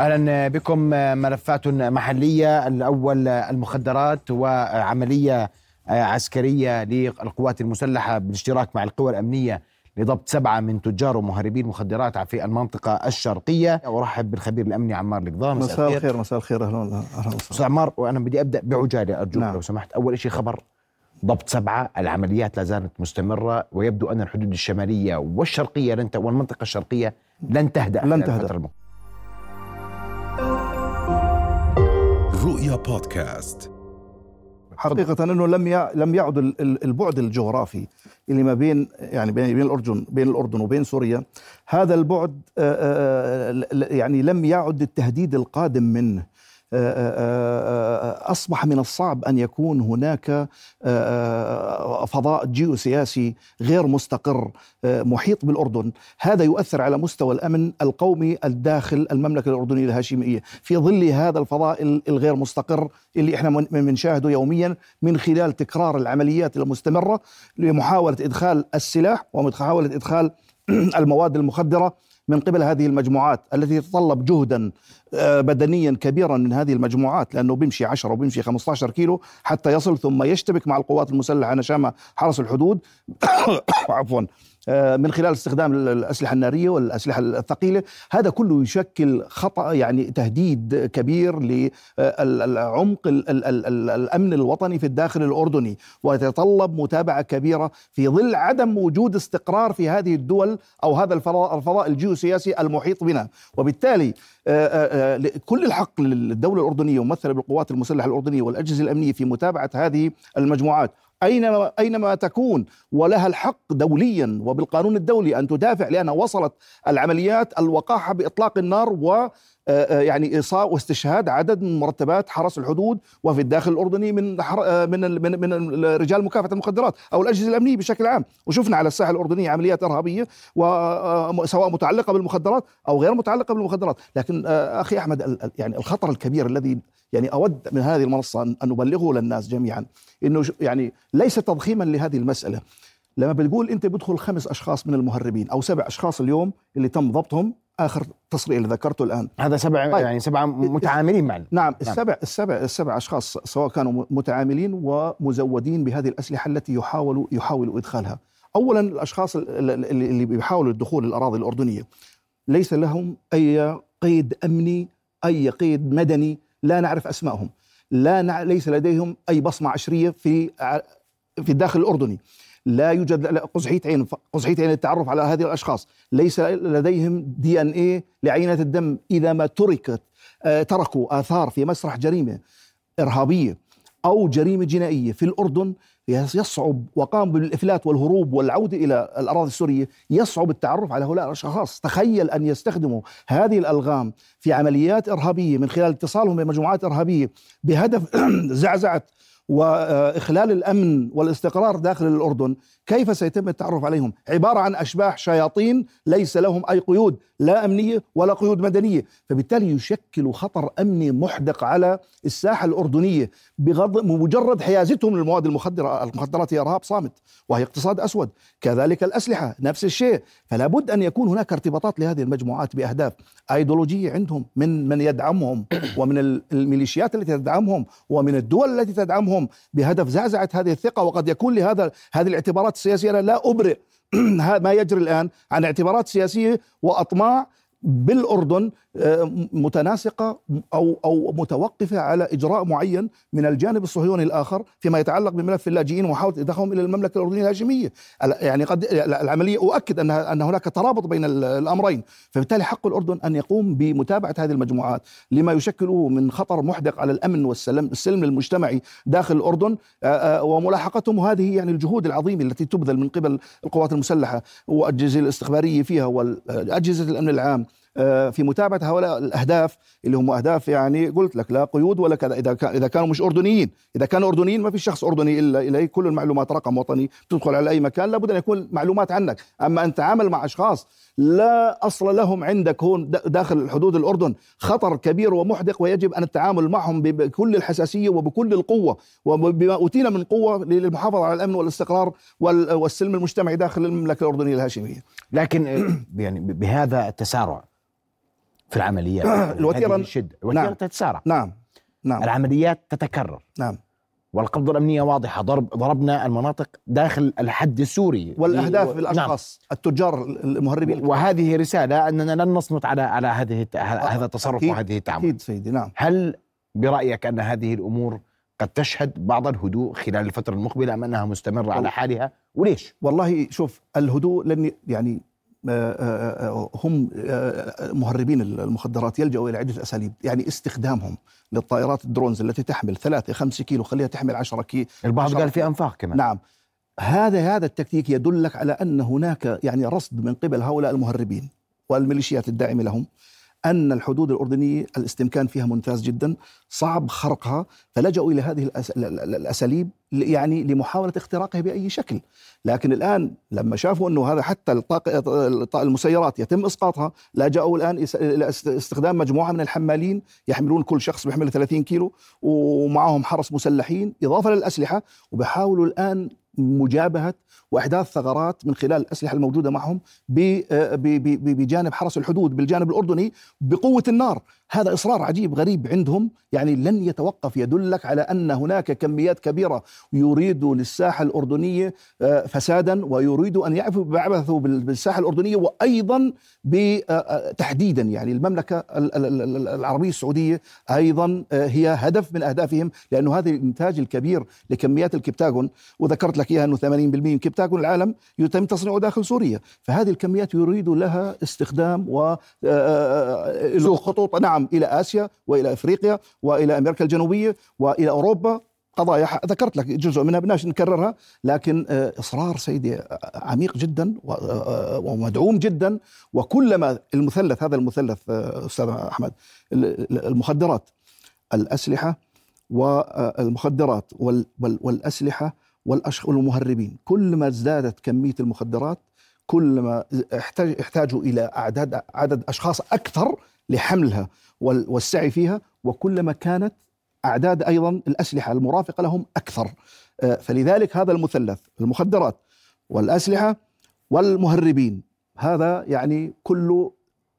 أهلا بكم ملفات محلية الأول المخدرات وعملية عسكرية للقوات المسلحة بالاشتراك مع القوى الأمنية لضبط سبعة من تجار ومهربين مخدرات في المنطقة الشرقية. وارحب بالخبير الأمني عمار القضاء مساء الخير. مساء الخير. أهلا أهلا أستاذ عمار وأنا بدي أبدأ بعجالة أرجوك نعم. لو سمحت. أول شيء خبر ضبط سبعة العمليات لا زالت مستمرة ويبدو أن الحدود الشمالية والشرقية لن والمنطقة الشرقية لن تهدأ لن تهدأ. رؤيا بودكاست حقيقة أنه لم لم يعد البعد الجغرافي اللي ما بين يعني بين الأردن بين الأردن وبين سوريا هذا البعد يعني لم يعد التهديد القادم منه. أصبح من الصعب أن يكون هناك فضاء جيوسياسي غير مستقر محيط بالأردن، هذا يؤثر على مستوى الأمن القومي الداخل المملكة الأردنية الهاشمية، في ظل هذا الفضاء الغير مستقر اللي إحنا بنشاهده يوميا من خلال تكرار العمليات المستمرة لمحاولة إدخال السلاح ومحاولة إدخال المواد المخدرة من قبل هذه المجموعات التي تتطلب جهدا آه، بدنيا كبيرا من هذه المجموعات لأنه بيمشي 10 وبيمشي 15 كيلو حتى يصل ثم يشتبك مع القوات المسلحة نشامة حرس الحدود. عفوا. من خلال استخدام الأسلحة النارية والأسلحة الثقيلة. هذا كله يشكل خطأ يعني تهديد كبير لعمق الأمن الوطني في الداخل الأردني. ويتطلب متابعة كبيرة في ظل عدم وجود استقرار في هذه الدول أو هذا الفضاء, الجيوسياسي المحيط بنا. وبالتالي آه، آه، كل الحق للدولة الأردنية ممثله بالقوات المسلحة الأردنية والأجهزة الأمنية في متابعة هذه المجموعات. اينما أينما تكون ولها الحق دوليا وبالقانون الدولي أن تدافع لأنها وصلت العمليات الوقاحة بإطلاق النار و يعني إيصاء واستشهاد عدد من مرتبات حرس الحدود وفي الداخل الأردني من آه، من من من رجال مكافحة المخدرات أو الأجهزة الأمنية بشكل عام. وشفنا على الساحة الأردنية عمليات إرهابية وسواء متعلقة بالمخدرات أو غير متعلقة بالمخدرات. لكن أخي أحمد يعني الخطر الكبير الذي يعني أود من هذه المنصة ان نبلغه للناس جميعا إنه يعني ليس تضخيما لهذه المسألة. لما بتقول أنت بدخل خمس أشخاص من المهربين أو سبع أشخاص اليوم اللي تم ضبطهم آخر تصريح اللي ذكرته الآن. هذا سبع طيب. يعني سبعة متعاملين معنا. نعم, نعم. السبع السبع السبع أشخاص سواء كانوا متعاملين ومزودين بهذه الأسلحة التي يحاولوا يحاولوا إدخالها. اولا الأشخاص اللي بيحاولوا الدخول الاراضي الأردنية. ليس لهم أي قيد أمني أي قيد مدني لا نعرف أسمائهم. لا نع... ليس لديهم أي بصمة عشرية في في الداخل الأردني. لا يوجد قزحية عين قزحية عين للتعرف على هذه الأشخاص. ليس لديهم دي إن إيه لعينات الدم إذا ما تركت آه، تركوا آثار في مسرح جريمة إرهابية أو جريمة جنائية في الأردن يصعب وقام بالإفلات والهروب والعودة إلى الأراضي السورية يصعب التعرف على هؤلاء الأشخاص. تخيل أن يستخدموا هذه الألغام في عمليات إرهابية من خلال اتصالهم بمجموعات إرهابية بهدف زعزعة وإخلال الأمن والاستقرار داخل الأردن كيف سيتم التعرف عليهم؟ عبارة عن أشباح شياطين ليس لهم أي قيود لا أمنية ولا قيود مدنية. فبالتالي يشكل خطر أمني محدق على الساحة الأردنية بغض بمجرد حيازتهم للمواد المخدرة المخدرات هي ارهاب صامت وهي اقتصاد أسود. كذلك الأسلحة نفس الشيء. فلا بد أن يكون هناك ارتباطات لهذه المجموعات بأهداف. أيديولوجية عندهم من من يدعمهم ومن الميليشيات التي تدعمهم ومن الدول التي تدعمهم. بهدف زعزعة هذه الثقة وقد يكون لهذا هذه الاعتبارات السياسية أنا لا أبرئ ما يجري الآن عن اعتبارات سياسية وأطماع بالأردن آه، متناسقة أو أو متوقفة على إجراء معين من الجانب الصهيوني الآخر فيما يتعلق بملف اللاجئين ومحاوله ادخالهم إلى المملكة الأردنية الهاشمية. يعني قد العملية أؤكد ان أن هناك ترابط بين الأمرين. فبالتالي حق الأردن أن يقوم بمتابعة هذه المجموعات. لما يشكله من خطر محدق على الأمن والسلم السلم المجتمعي داخل الأردن آه، آه، وملاحقتهم وهذه يعني الجهود العظيمة التي تبذل من قبل القوات المسلحة والأجهزة الاستخبارية فيها واجهزه الأمن العام في متابعة هؤلاء الأهداف اللي هم أهداف يعني قلت لك لا قيود ولا كذا. إذا إذا كانوا مش أردنيين إذا كانوا أردنيين ما في شخص أردني إلا إليه. كل المعلومات رقم وطني تدخل على أي مكان لابد أن يكون معلومات عنك. أما أن تتعامل مع أشخاص لا أصل لهم عندك هون داخل حدود الأردن خطر كبير ومحدق ويجب أن التعامل معهم بكل الحساسية وبكل القوة وبما أوتينا من قوة للمحافظة على الأمن والاستقرار والسلم المجتمعي داخل المملكة الأردنية الهاشمية. لكن يعني بهذا التسارع في العمليات. الوتيرة نعم. تتسارع. نعم. نعم. العمليات تتكرر. نعم. والقبضة الأمنية واضحة. ضرب ضربنا المناطق داخل الحد السوري. والأهداف و- بالأشخاص التجار المهربين. نعم. وهذه رسالة أننا لن نصمت على على هذه الت- هذا التصرف أكيد. وهذه التعامل. أكيد سيدي. نعم. هل برأيك أن هذه الأمور قد تشهد بعض الهدوء خلال الفترة المقبلة أم أنها مستمرة على حالها؟ وليش؟ والله شوف الهدوء لن يعني هم آه، مهربين المخدرات يلجأوا إلى عدة أساليب يعني استخدامهم للطائرات الدرونز التي تحمل ثلاثة خمسة كيلو خليها تحمل عشرة كيلو البعض قال في أنفاق كمان. نعم. هذا هذا التكتيك يدلك على أن هناك يعني رصد من قبل هؤلاء المهربين والميليشيات الداعمة لهم. أن الحدود الاردنيه الاستمكان فيها ممتاز جدا صعب خرقها فلجأوا إلى هذه الأس- ال- ال- الأساليب ل- يعني لمحاولة اختراقها بأي شكل. لكن الآن لما شافوا إنه هذا حتى الطاق- الط- المسيرات يتم إسقاطها لجأوا إلى است- استخدام مجموعة من الحمالين يحملون كل شخص بيحمل 30 كيلو ومعهم حرس مسلحين إضافة للأسلحة وبيحاولوا الآن مجابهة وإحداث ثغرات من خلال الأسلحة الموجودة معهم ب- بجانب حرس الحدود بالجانب الأردني بقوة النار. هذا إصرار عجيب غريب عندهم يعني لن يتوقف يدلك على أن هناك كميات كبيرة يريدوا للساحة الأردنية آه، فسادا ويريدوا أن يعبثوا يعبثوا بال- بالساحة الأردنية وأيضا آه، آه، تحديدا يعني المملكة ال- ال- ال- العربية السعودية أيضا آه، هي هدف من أهدافهم لأنه هذا الإنتاج الكبير لكميات الكبتاجون وذكرت لك اياها أنه 80% من كبتاجون العالم يتم تصنيعه داخل سوريا. فهذه الكميات يريد لها استخدام و آه، آه، آه، خطوط. نعم إلى آسيا وإلى أفريقيا وإلى أمريكا الجنوبية وإلى أوروبا. قضايا ذكرت لك جزء منها بدناش نكررها. لكن إصرار سيدي عميق جدا ومدعوم جدا. وكلما المثلث هذا المثلث أستاذ أحمد ال- ال- المخدرات الأسلحة والمخدرات وال- وال- والأسلحة والأش- والمهربين كلما ازدادت كمية المخدرات كلما احتاج احتاجوا إلى اعداد عدد أشخاص أكثر لحملها وال- والسعي فيها وكلما كانت أعداد أيضا الأسلحة المرافقة لهم أكثر. آه، فلذلك هذا المثلث المخدرات والأسلحة والمهربين. هذا يعني كله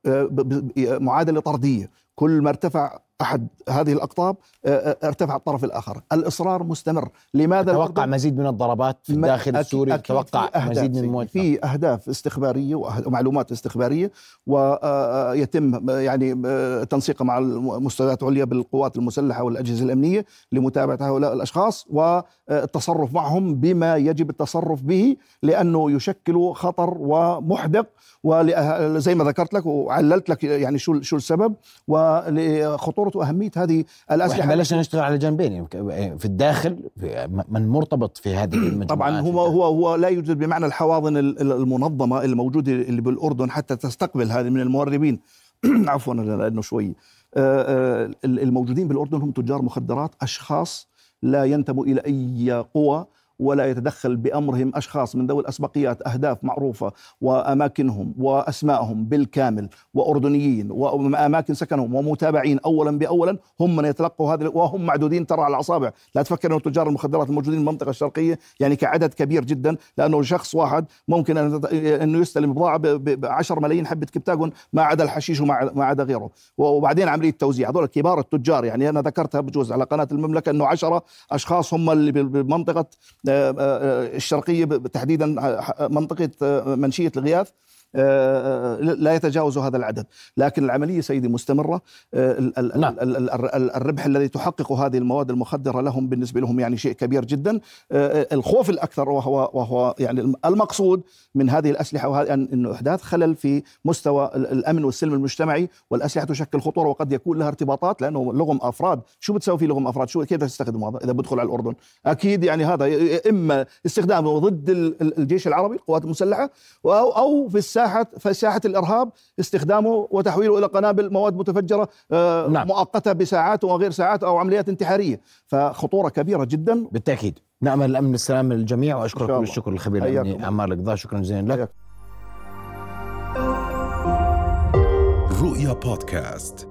آه، معادلة طردية. كل ما ارتفع أحد هذه الأقطاب آه، آه، ارتفع الطرف الآخر. الإصرار مستمر. لماذا توقع مزيد من الضربات في الداخل السوري أكيد توقع في أهداف مزيد من. الموت. في أهداف استخبارية ومعلومات استخبارية ويتم يعني آه، تنسيقها مع المستويات العليا بالقوات المسلحة والأجهزة الأمنية لمتابعة هؤلاء الأشخاص والتصرف معهم بما يجب التصرف به لأنه يشكل خطر ومحدق وزي ما ذكرت لك وعللت لك يعني شو شو السبب ولخطوره وأهمية هذه الأسلحة. بلشنا نشتغل على جنبين في الداخل من مرتبط في هذه المجموعات طبعا هو هو هو لا يوجد بمعنى الحواضن ال- ال- المنظمة الموجودة اللي بالأردن حتى تستقبل هذه من المهربين عفوا لأنه شوي. آه، آه، الموجودين بالأردن هم تجار مخدرات أشخاص لا ينتموا إلى أي قوى. ولا يتدخل بأمرهم أشخاص من ذوي الأسبقيات أهداف معروفة وأماكنهم وأسمائهم بالكامل وأردنيين وأماكن سكنهم ومتابعين اولا باولا هم من يتلقوا هذا وهم معدودين ترى على الأصابع. لا تفكر انه تجار المخدرات الموجودين في المنطقة الشرقية يعني كعدد كبير جدا لأنه شخص واحد ممكن أن انه يستلم بضاعة ب 10 ملايين حبة كبتاجون ما عدا الحشيش وما ما عدا غيره. وبعدين عملية توزيع. هذول كبار التجار يعني أنا ذكرتها بجوز على قناة المملكة إنه 10 أشخاص هم اللي بمنطقة آه، الشرقية ب- تحديدا آه، منطقة آه، منشية الغياث. آه، لا يتجاوز هذا العدد. لكن العملية سيدي مستمرة. آه، نعم. ال- ال- ال- الربح الذي تحقق هذه المواد المخدرة لهم بالنسبة لهم يعني شيء كبير جدا. آه، الخوف الأكثر وهو وهو يعني المقصود من هذه الأسلحة وهذه أن- أنه إحداث خلل في مستوى ال- الأمن والسلم المجتمعي والأسلحة تشكل خطورة وقد يكون لها ارتباطات لأنه لغم أفراد. شو بتسوي في لغم أفراد؟ شو كيف تستخدم هذا؟ إذا بدخل على الأردن. أكيد يعني هذا إما استخدامه ضد ال- ال- الجيش العربي القوات المسلحة أو في الساحة في ساحة الإرهاب استخدامه وتحويله إلى قنابل مواد متفجرة آه، نعم. مؤقتة بساعات وغير ساعات أو عمليات انتحارية فخطورة كبيرة جدا بالتأكيد نأمل الأمن والسلام للجميع واشكرك كل. الشكر الخبير الامني. عمار القضاء شكرا جزيلا لك. رؤيا بودكاست